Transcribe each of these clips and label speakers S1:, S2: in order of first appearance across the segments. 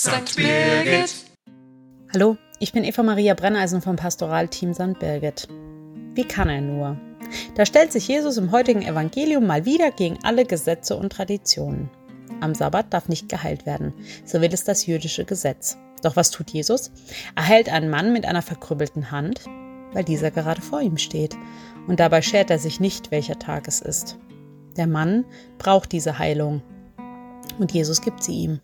S1: St. Birgit.
S2: Hallo, ich bin Eva Maria Brenneisen vom Pastoralteam St. Birgit. Wie kann er nur? Da stellt sich Jesus im heutigen Evangelium mal wieder gegen alle Gesetze und Traditionen. Am Sabbat darf nicht geheilt werden, so will es das jüdische Gesetz. Doch was tut Jesus? Er heilt einen Mann mit einer verkrüppelten Hand, weil dieser gerade vor ihm steht. Und dabei schert er sich nicht, welcher Tag es ist. Der Mann braucht diese Heilung. Und Jesus gibt sie ihm.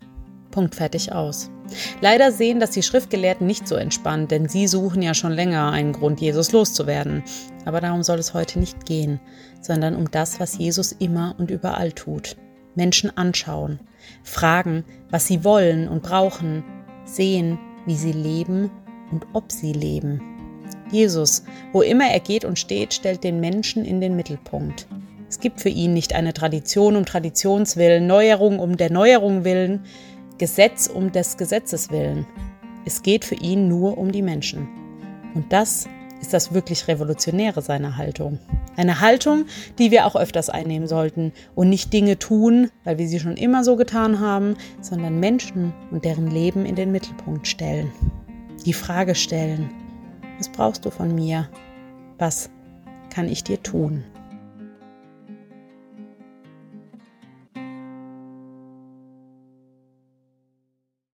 S2: Punkt fertig aus. Leider sehen das die Schriftgelehrten nicht so entspannt, denn sie suchen ja schon länger einen Grund, Jesus loszuwerden. Aber darum soll es heute nicht gehen, sondern um das, was Jesus immer und überall tut. Menschen anschauen, fragen, was sie wollen und brauchen, sehen, wie sie leben und ob sie leben. Jesus, wo immer er geht und steht, stellt den Menschen in den Mittelpunkt. Es gibt für ihn nicht eine Tradition um Traditionswillen, Neuerung um der Neuerung willen, Gesetz um des Gesetzes willen. Es geht für ihn nur um die Menschen. Und das ist das wirklich Revolutionäre seiner Haltung. Eine Haltung, die wir auch öfters einnehmen sollten und nicht Dinge tun, weil wir sie schon immer so getan haben, sondern Menschen und deren Leben in den Mittelpunkt stellen. Die Frage stellen, was brauchst du von mir? Was kann ich dir tun?